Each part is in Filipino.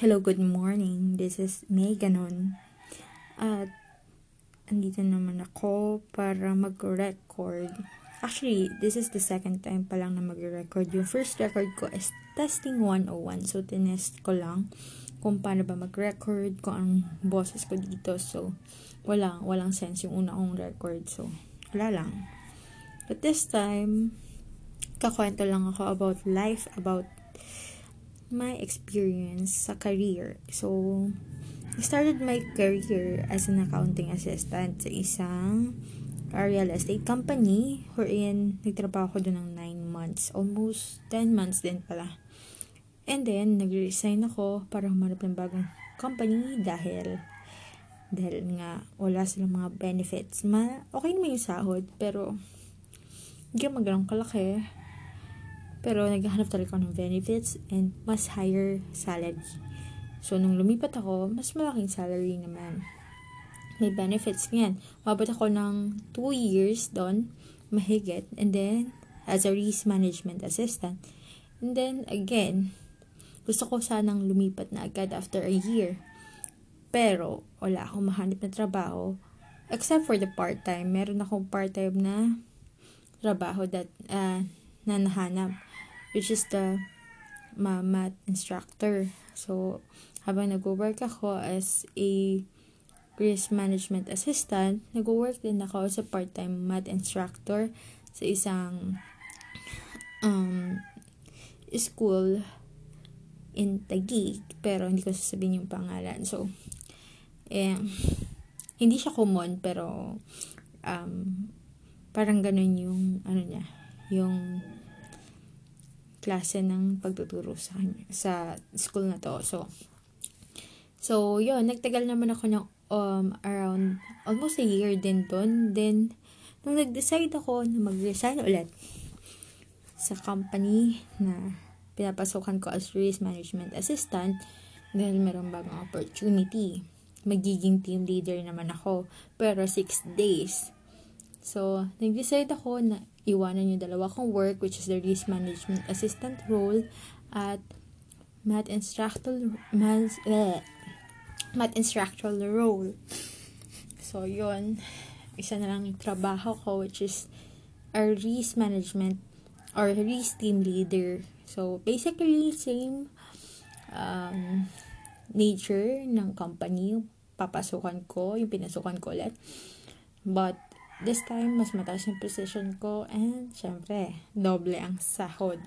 Hello, good morning. This is May Ganon. At andito naman ako para mag-record. Actually, this is the second time pa lang na mag-record. Yung first record ko is testing 101. So, tinest ko lang kung paano ba mag-record, kung ang boses ko dito. So, wala, walang sense yung una kong record. So, wala lang. But this time, kakwento lang ako about life, about my experience sa career. So, I started my career as an accounting assistant sa isang real estate company wherein nagtrabaho ko doon ng 9 months. Almost 10 months din pala. And then, nag-resign ako para humanap ng bagong company dahil dahil nga wala silang mga benefits. Ma, okay naman yung sahod, pero hindi magalang kalaki pero naghahanap talaga ako ng benefits and mas higher salary. So, nung lumipat ako, mas malaking salary naman. May benefits ngayon. Mabot ako ng 2 years doon, mahigit. And then, as a risk management assistant. And then, again, gusto ko sanang lumipat na agad after a year. Pero, wala akong mahanap na trabaho. Except for the part-time. Meron akong part-time na trabaho that, uh, na nahanap which is the math instructor. So, habang nag-work ako as a risk management assistant, nag-work din ako sa part-time math instructor sa isang um, school in Taguig, pero hindi ko sasabihin yung pangalan. So, eh, hindi siya common, pero um, parang ganun yung, ano niya, yung klase ng pagtuturo sa sa school na to. So, so yun, nagtagal naman ako ng um, around almost a year din doon. Then, nung nag-decide ako na mag-resign ulit sa company na pinapasukan ko as risk management assistant dahil merong bagong opportunity. Magiging team leader naman ako. Pero 6 days. So, nag-decide ako na iwanan yung dalawa kong work which is the risk management assistant role at math instructor math, eh, math instructor role. So, yun. Isa na lang yung trabaho ko which is a risk management or risk team leader. So, basically, same um, nature ng company papasukan ko, yung pinasukan ko ulit. But, This time, mas mataas yung position ko and syempre, doble ang sahod.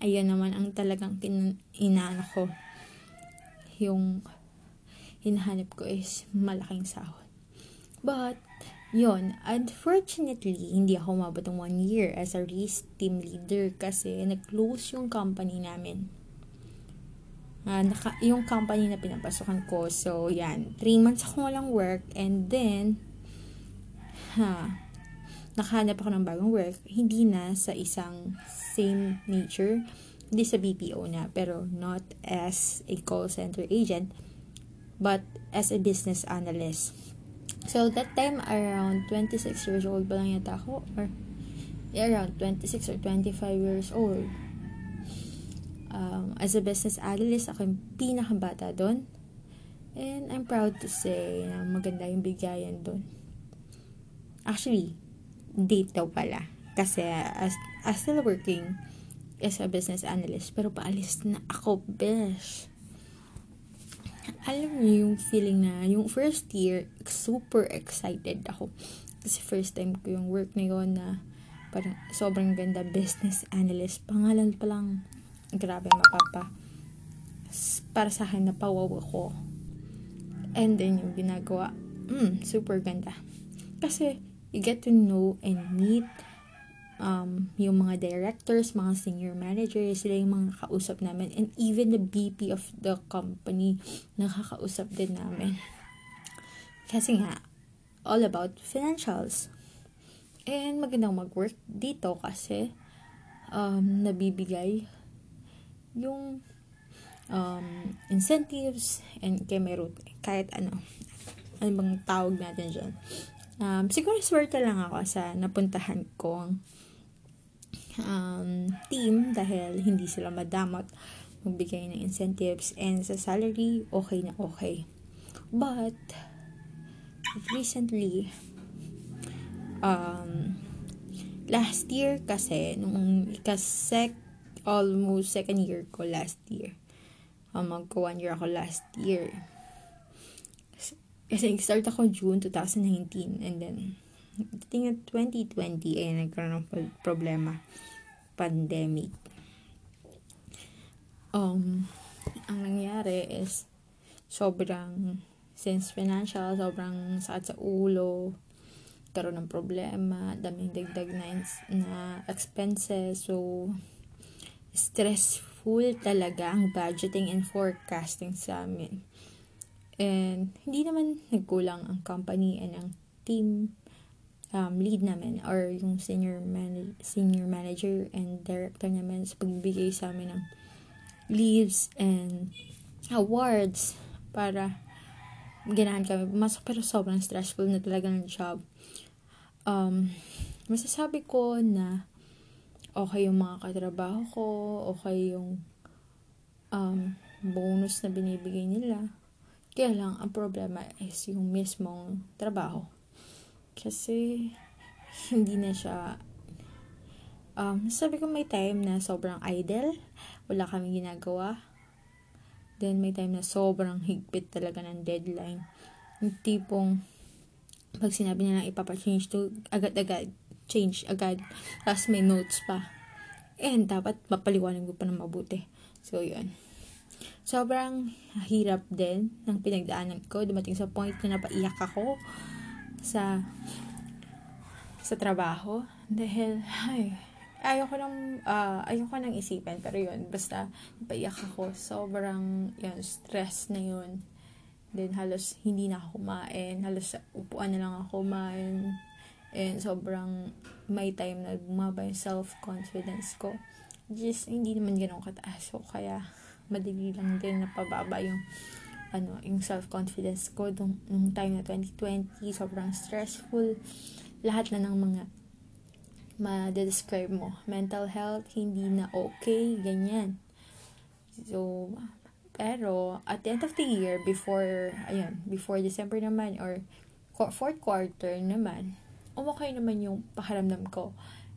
Ayun naman ang talagang kin- ko. Yung hinahanap ko is malaking sahod. But, yon unfortunately, hindi ako umabot ng one year as a risk team leader kasi nag-close yung company namin. Uh, naka, yung company na pinapasokan ko. So, yan. Three months ako walang work and then, ha, nakahanap ako ng bagong work, hindi na sa isang same nature, hindi sa BPO na, pero not as a call center agent, but as a business analyst. So, that time, around 26 years old pa lang yata ako, or around 26 or 25 years old. Um, as a business analyst, ako yung pinakabata doon. And I'm proud to say na maganda yung bigayan doon. Actually, date daw pala. Kasi as, as still working as a business analyst, pero paalis na ako, besh. Alam niyo yung feeling na, yung first year, super excited ako. Kasi first time ko yung work na yun na parang sobrang ganda business analyst. Pangalan pa lang, grabe mapapa. Para sa akin, napawaw ako. And then yung ginagawa, mm, super ganda. Kasi, you get to know and meet um, yung mga directors, mga senior managers, sila yung mga kausap namin. And even the VP of the company, nakakausap din namin. Kasi nga, all about financials. And magandang mag-work dito kasi um, nabibigay yung um, incentives and kay meron kahit ano ano bang tawag natin dyan Um, siguro swerte lang ako sa napuntahan kong um, team dahil hindi sila madamot. magbigay ng incentives, and sa salary, okay na okay. But, recently, um, last year kasi, nung ikasek, almost second year ko last year. Um, magko one year ako last year. Kasi start ako June 2019 and then tingin 2020 ay nagkaroon ng problema. Pandemic. Um ang nangyari is sobrang since financial sobrang sakit sa ulo karoon ng problema daming dagdag na, na expenses. So stressful talaga ang budgeting and forecasting sa amin and hindi naman nagkulang ang company and ang team um, lead namin or yung senior, man- senior manager and director namin sa pagbibigay sa amin ng leaves and awards para ganahan kami pumasok pero sobrang stressful na talaga ng job. Um, masasabi ko na okay yung mga katrabaho ko, okay yung um, bonus na binibigay nila. Kaya lang, ang problema is yung mismong trabaho. Kasi, hindi na siya, um, sabi ko may time na sobrang idle, wala kami ginagawa. Then, may time na sobrang higpit talaga ng deadline. Yung tipong, pag sinabi nilang ipapa-change to, agad-agad, change agad. Tapos may notes pa. And dapat mapaliwanag ko pa ng mabuti. So, yun. Sobrang hirap din ng pinagdaanan ko. Dumating sa point na napaiyak ako sa sa trabaho. Dahil ay ayoko nang uh, ayoko nang isipin. Pero yun basta napaiyak ako. Sobrang yun stress na yun. Then halos hindi na ako kumain. Halos upuan na lang ako kumain. And sobrang may time na bumaba yung self-confidence ko. Just hindi naman ganun kataas. So kaya madali lang din napababa yung ano, yung self-confidence ko nung, nung time na 2020, sobrang stressful. Lahat na ng mga ma-describe mo. Mental health, hindi na okay, ganyan. So, pero, at the end of the year, before, ayun, before December naman, or fourth quarter naman, umukay naman yung pakiramdam ko.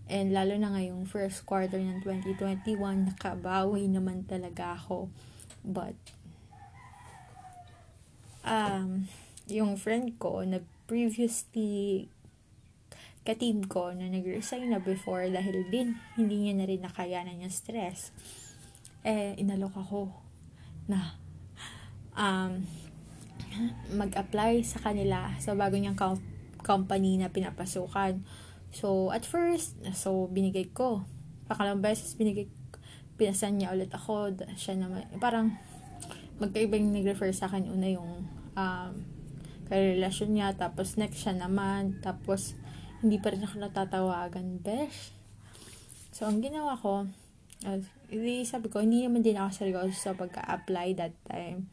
And lalo na ngayong first quarter ng 2021, nakabawi naman talaga ako. But, um, yung friend ko na previously ka-team ko na nag-resign na before dahil din hindi niya na rin nakayanan yung stress. Eh, inalok ako na um, mag-apply sa kanila sa bago niyang com- company na pinapasukan. So, at first, so, binigay ko. Pakalang beses, binigay, pinasan niya ulit ako. Siya naman, parang, magkaiba yung nag-refer sa akin una yung um, relasyon niya tapos next siya naman tapos hindi pa rin ako natatawagan besh so ang ginawa ko uh, sabi ko hindi naman din ako seryoso sa pagka-apply that time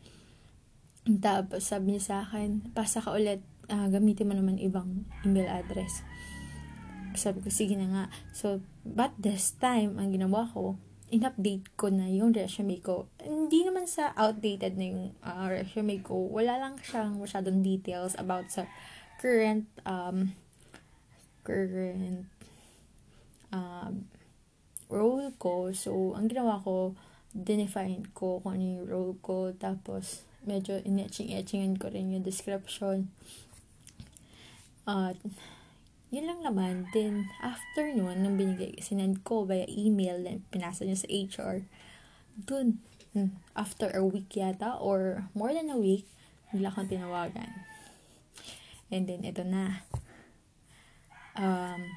tapos sabi niya sa akin pasa ka ulit uh, gamitin mo naman ibang email address sabi ko sige na nga so but this time ang ginawa ko in-update ko na yung resume ko. Hindi naman sa outdated na yung uh, resume ko. Wala lang siyang masyadong details about sa current um, current um, role ko. So, ang ginawa ko, dinefine ko kung ano yung role ko. Tapos, medyo in-etching-etchingan ko rin yung description. At, uh, yun lang naman. Then, after nun, nung binigay, sinend ko via email, then pinasa niya sa HR. Dun, hmm, after a week yata, or more than a week, nila akong tinawagan. And then, ito na. Um,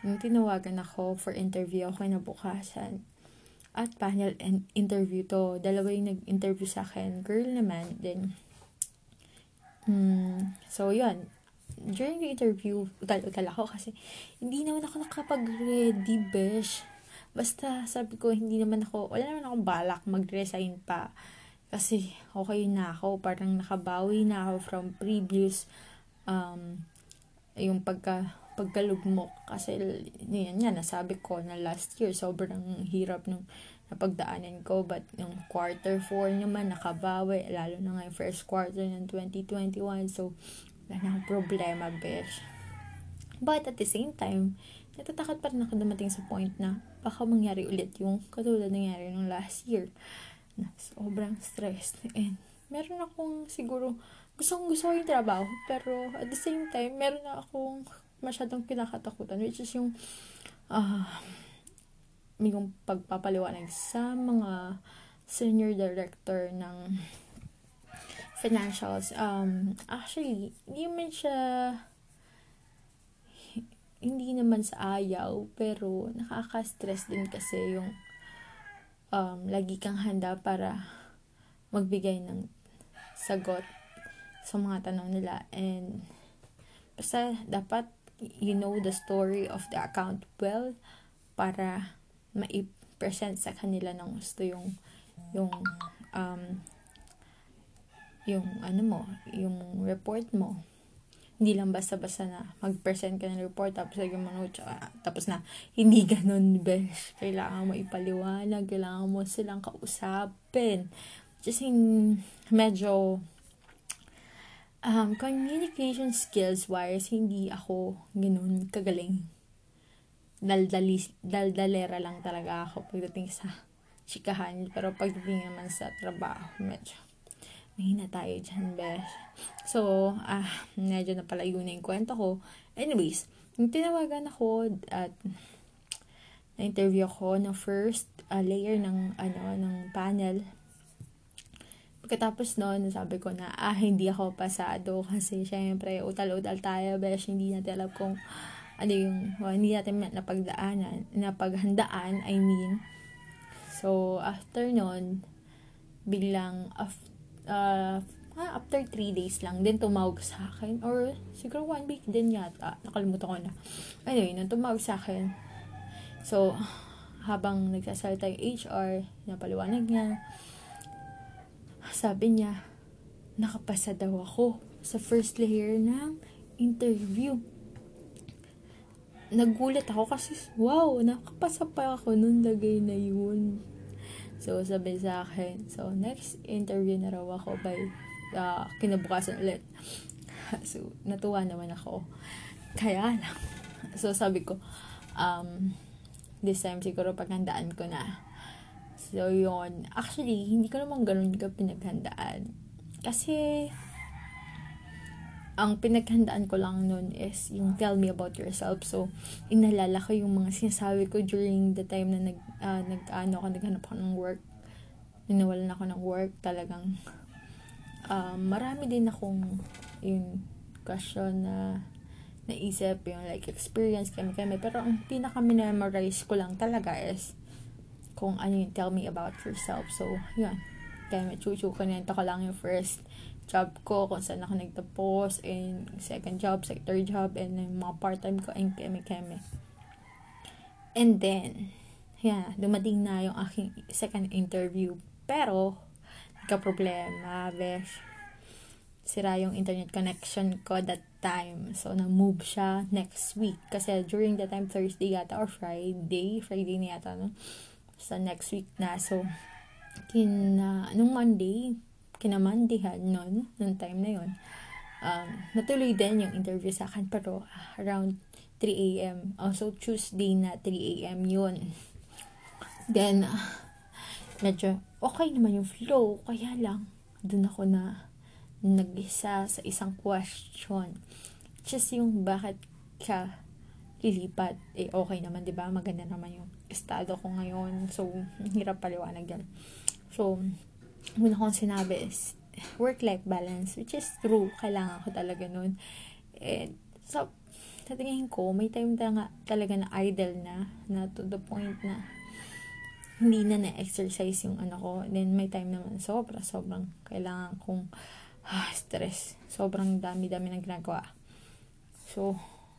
nung tinawagan ako for interview ako kinabukasan, at panel and interview to. Dalawa yung nag-interview sa akin. Girl naman. Then, hmm, so yun during the interview, utal-utal ako kasi hindi naman ako nakapag-ready, besh. Basta, sabi ko, hindi naman ako, wala naman akong balak mag-resign pa. Kasi, okay na ako. Parang nakabawi na ako from previous, um, yung pagka, pagkalugmok. Kasi, yan nga, nasabi ko na last year, sobrang hirap nung napagdaanan ko. But, yung quarter 4 naman nakabawi, lalo na ngayon first quarter ng 2021. So, wala na problema, besh. But at the same time, natatakot pa rin ako dumating sa point na baka mangyari ulit yung katulad nangyari nung last year. Na sobrang stressed. And meron akong siguro gustong gusto yung trabaho, pero at the same time, meron na akong masyadong kinakatakutan, which is yung uh, yung pagpapaliwanag sa mga senior director ng financials. Um, actually, hindi man siya hindi naman sa ayaw, pero nakaka-stress din kasi yung um, lagi kang handa para magbigay ng sagot sa mga tanong nila and basta dapat you know the story of the account well para mai-present sa kanila ng gusto yung yung um, yung ano mo, yung report mo. Hindi lang basta-basta na mag-present ka ng report tapos lagyan mo notes tapos na hindi ganun besh. Kailangan mo ipaliwanag, kailangan mo silang kausapin. Just in, medyo Um, communication skills wise, hindi ako ganun kagaling. Daldali, daldalera lang talaga ako pagdating sa chikahan. Pero pagdating naman sa trabaho, medyo mahina tayo dyan, besh. So, ah, medyo napalayo na yung kwento ko. Anyways, tinawagan ako at na-interview ako ng first uh, layer ng ano ng panel Pagkatapos noon, sabi ko na, ah, hindi ako pasado kasi syempre, utal-utal tayo, besh, hindi natin alam kung ano yung, well, hindi natin napagdaanan, napaghandaan, I mean. So, after noon, biglang, after, uh, ah, after 3 days lang, din tumawag sa akin, or siguro one week din yata, nakalimutan ko na. Anyway, nung tumawag sa akin, so, habang nagsasalita yung HR, napaliwanag niya, sabi niya, nakapasa daw ako sa first layer ng interview. Nagulat ako kasi, wow, nakapasa pa ako nung lagay na yun. So, sabi sa akin, so, next interview na raw ako by uh, kinabukasan ulit. so, natuwa naman ako. Kaya lang. So, sabi ko, um, this time siguro paghandaan ko na So, yun. Actually, hindi ko naman ganun ka pinaghandaan. Kasi, ang pinaghandaan ko lang nun is yung tell me about yourself. So, inalala ko yung mga sinasabi ko during the time na nag, uh, nag ano ako, naghanap ako ng work. Ninawalan ako ng work. Talagang, um, marami din akong yung question na naisip yung like experience kami kami. Pero ang pinaka-memorize ko lang talaga is kung ano yung tell me about yourself. So, yun. Kaya may chuchu, kanento ko lang yung first job ko, kung saan ako nagtapos, and second job, third job, and yung mga part-time ko, and keme-keme. And then, yeah, dumating na yung aking second interview. Pero, nagka-problema, besh. Sira yung internet connection ko that time. So, na-move siya next week. Kasi during the time, Thursday yata, or Friday, Friday na yata, no? sa next week na. So, kin, uh, nung Monday, kinamandihan nun, nung time na yon um, natuloy din yung interview sa akin, pero uh, around 3 a.m. Also, Tuesday na 3 a.m. yun. Then, uh, medyo okay naman yung flow, kaya lang, dun ako na nag-isa sa isang question. Just yung bakit ka lilipat, eh okay naman, di ba? Maganda naman yung estado ko ngayon. So, hirap paliwanag yan. So, muna kong sinabi is work-life balance, which is true. Kailangan ko talaga nun. And, so, sa tingin ko, may time na talaga na idle na, na to the point na hindi na na-exercise yung ano ko. then, may time naman sobra, sobrang kailangan kong ah, stress. Sobrang dami-dami ng ginagawa. So,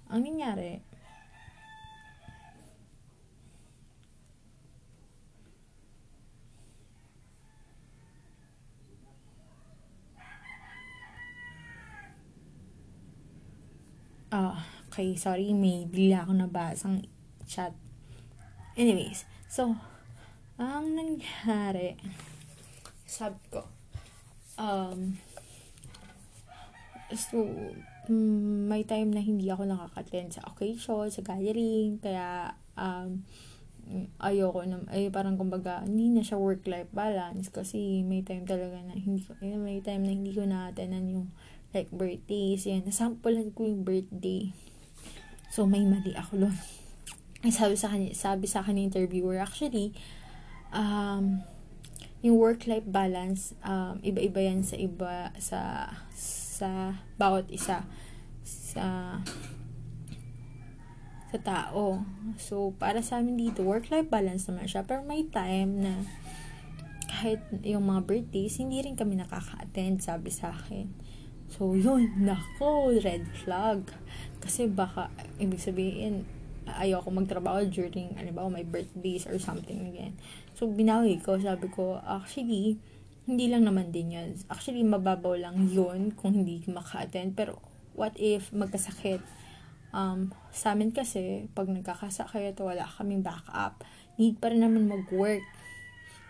ang nangyari, Ah, uh, okay, sorry, may bigla ako nabasang chat. Anyways, so, ang nangyari, sabi ko, um, so, mm, may time na hindi ako nakaka-attend sa occasion, sa gathering, kaya, um, ayoko na, ay parang kumbaga, hindi na siya work-life balance kasi may time talaga na hindi ko, eh, may time na hindi ko na-attendan yung like birthdays, yan, nasampulan ko yung birthday. So, may mali ako doon. Sabi sa kanya, sabi sa akin interviewer, actually, um, yung work-life balance, um, iba-iba yan sa iba, sa, sa bawat isa. Sa, sa tao. So, para sa amin dito, work-life balance naman siya. Pero may time na kahit yung mga birthdays, hindi rin kami nakaka-attend, sabi sa akin. So, yun, nako, red flag. Kasi baka, ibig sabihin, ayoko magtrabaho during, ano ba, my birthdays or something again. So, binawi ko, sabi ko, actually, hindi lang naman din yun. Actually, mababaw lang yun kung hindi maka-attend. Pero, what if magkasakit? Um, sa amin kasi, pag nagkakasakit, wala kaming backup. Need pa rin naman mag-work.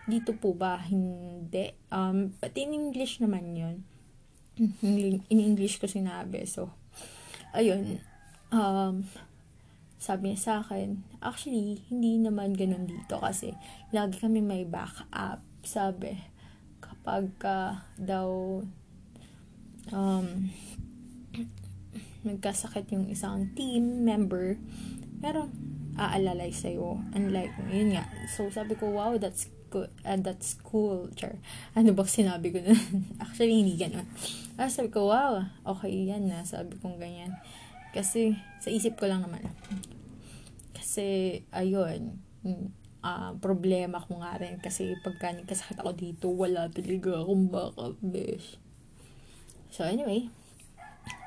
Dito po ba? Hindi. Um, but in English naman yun. In English ko sinabi. So, ayun. Um, sabi niya sa akin, actually, hindi naman ganun dito kasi lagi kami may backup. Sabi, kapag uh, daw um, nagkasakit yung isang team member, pero aalalay sa'yo. Unlike, yun nga. So, sabi ko, wow, that's good. Uh, that's cool. Char. Ano ba sinabi ko nun? Actually, hindi ganun. Ah, sabi ko, wow, okay yan na. Sabi kong ganyan. Kasi, sa isip ko lang naman. Kasi, ayun, uh, problema ko nga rin. Kasi, pagka nagkasakit ako dito, wala talaga akong backup, besh. So, anyway,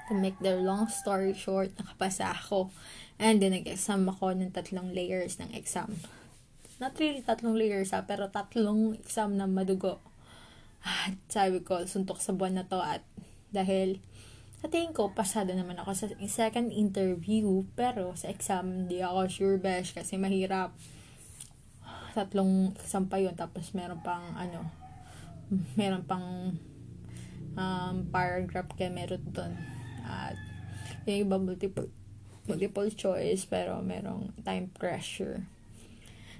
to make the long story short, nakapasa ako. And then, nag-exam ako ng tatlong layers ng exam. Not really tatlong layers ha, pero tatlong exam na madugo. At sabi ko, suntok sa buwan na to at dahil sa tingin ko, pasado naman ako sa second interview, pero sa exam, hindi ako sure besh kasi mahirap. Tatlong exam pa yun, tapos meron pang, ano, meron pang um, paragraph kaya meron doon. At yung iba multiple, multiple choice, pero merong time pressure.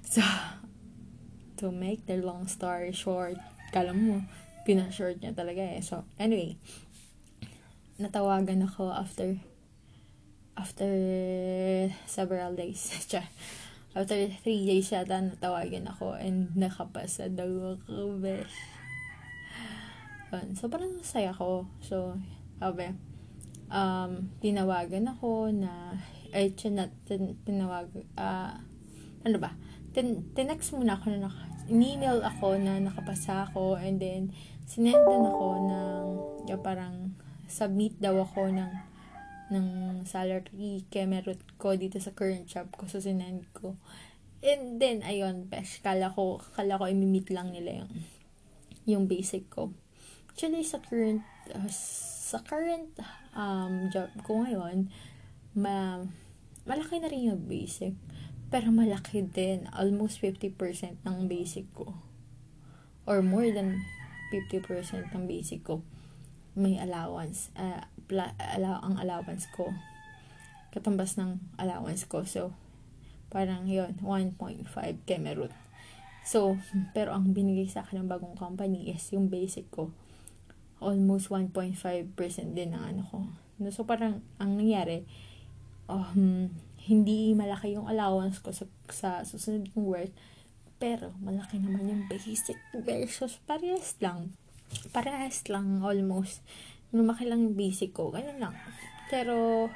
So, to make the long story short, kala mo, pinashort niya talaga eh. So, anyway, natawagan ako after after several days. after three days yata natawagan ako and nakapasa daw ako, besh. So, parang masaya ko. So, sabi, um, tinawagan ako na, tin, tinawag, ah, uh, ano ba? Tin, tinext muna ako na, email ako na nakapasa ako and then, sinendan ako ng, yung parang, submit daw ako ng ng salary kaya meron ko dito sa current job ko so sinend ko. And then ayun pesh kala ko kala ko i-meet lang nila yung yung basic ko. Actually sa current uh, sa current um, job ko ngayon ma malaki na rin yung basic pero malaki din almost 50% ng basic ko or more than 50% ng basic ko may allowance, uh, pla- allow- ang allowance ko, katumbas ng allowance ko. So, parang yon 1.5 Kemerut. So, pero ang binigay sa akin ng bagong company is yung basic ko. Almost 1.5% din ng ano ko. So, parang ang nangyari, um, hindi malaki yung allowance ko sa, sa susunod kong work, pero malaki naman yung basic versus parehas lang parehas lang almost. Lumaki lang yung basic ko. Ganun lang. Pero,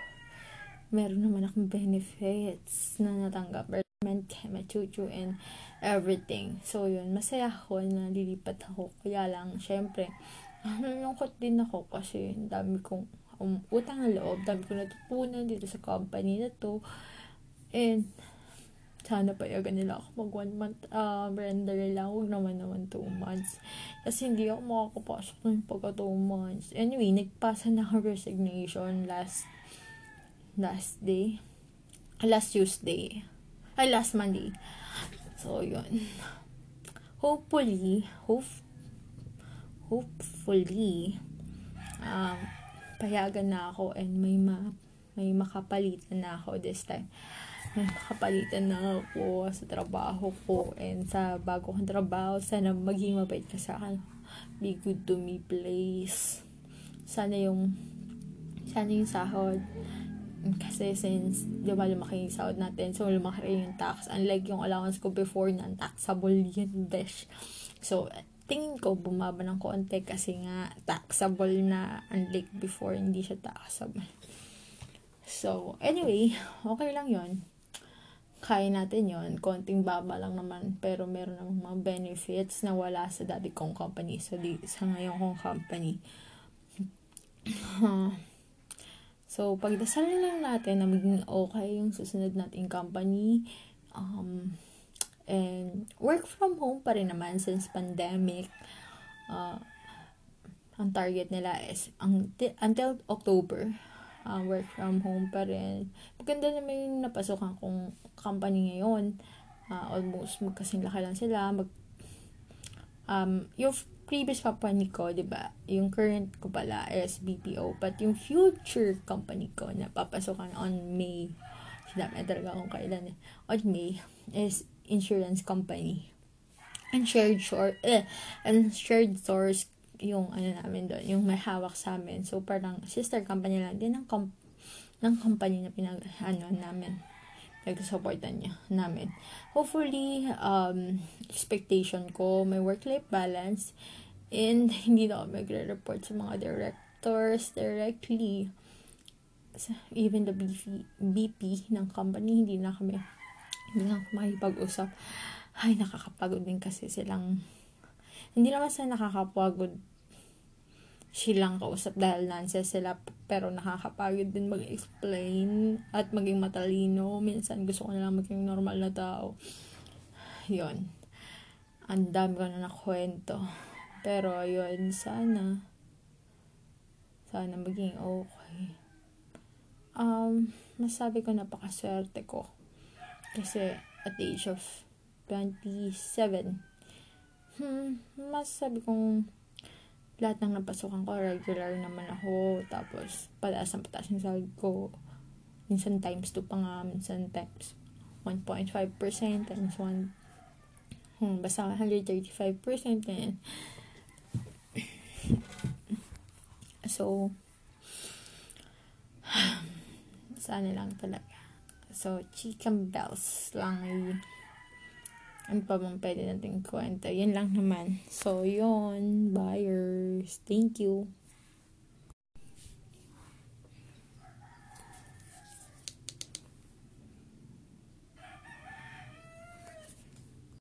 meron naman akong benefits na natanggap. Environment, machuchu, and everything. So, yun. Masaya ako na lilipat ako. Kaya lang, syempre, nalungkot din ako kasi dami kong um, utang na loob. Dami kong natutunan dito sa company na to. And, sana payagan nila ako mag one month uh, render lang. Huwag naman naman two months. Kasi hindi ako makakapasok ng pagka two months. Anyway, nagpasa na ako resignation last last day. Last Tuesday. Ay, last Monday. So, yun. Hopefully, hope, hopefully, um, payagan na ako and may ma may makapalitan na ako this time. May makapalitan na ako sa trabaho ko and sa bago kong trabaho. Sana maging mabait ka sa akin. Be good to me, please. Sana yung sana yung sahod kasi since, di ba, lumaki yung sahod natin, so lumaki rin yung tax. Unlike yung allowance ko before na taxable yun, besh. So, tingin ko bumaba ng konti kasi nga taxable na unlike before hindi siya taxable. So, anyway, okay lang yon Kaya natin yon Konting baba lang naman. Pero meron namang mga benefits na wala sa dati kong company. So, di, sa ngayon kong company. so, pagdasal lang natin na maging okay yung susunod nating company. Um, and work from home pa rin naman since pandemic. Uh, ang target nila is ang, until October uh, work from home pa rin. Maganda naman yung napasokan kong company ngayon. Uh, almost magkasing laki lang sila. Mag, um, yung previous company ko, di ba? Yung current ko pala is BPO. But yung future company ko na papasokan on May, sinabi talaga kung kailan eh, on May, is insurance company. And shared short, eh, and shared source yung ano namin doon, yung may hawak sa amin. So, parang sister company lang din ng, com- ng company na pinag, ano, namin nag-supportan niya namin. Hopefully, um, expectation ko, may work-life balance, and hindi na ako magre-report sa mga directors directly. Even the BP, BP ng company, hindi na kami, hindi ako makipag-usap. Ay, nakakapagod din kasi silang hindi naman sa nakakapagod silang kausap dahil nonsense sila pero nakakapagod din mag-explain at maging matalino. Minsan gusto ko na lang maging normal na tao. Yun. Ang dami ko na nakwento. Pero yun, sana sana maging okay. Um, masabi ko napakaswerte ko. Kasi at the age of 27, hmm, masasabi kong lahat ng napasukan ko, regular naman ako. Tapos, pataas ang pataas yung sahod ko. Minsan times 2 pa nga, minsan times 1.5% times 1 hmm, basta 135% and so sana lang talaga so chicken bells lang ay ano pa bang pwede natin kwento? Yan lang naman. So, yun. Buyers. Thank you.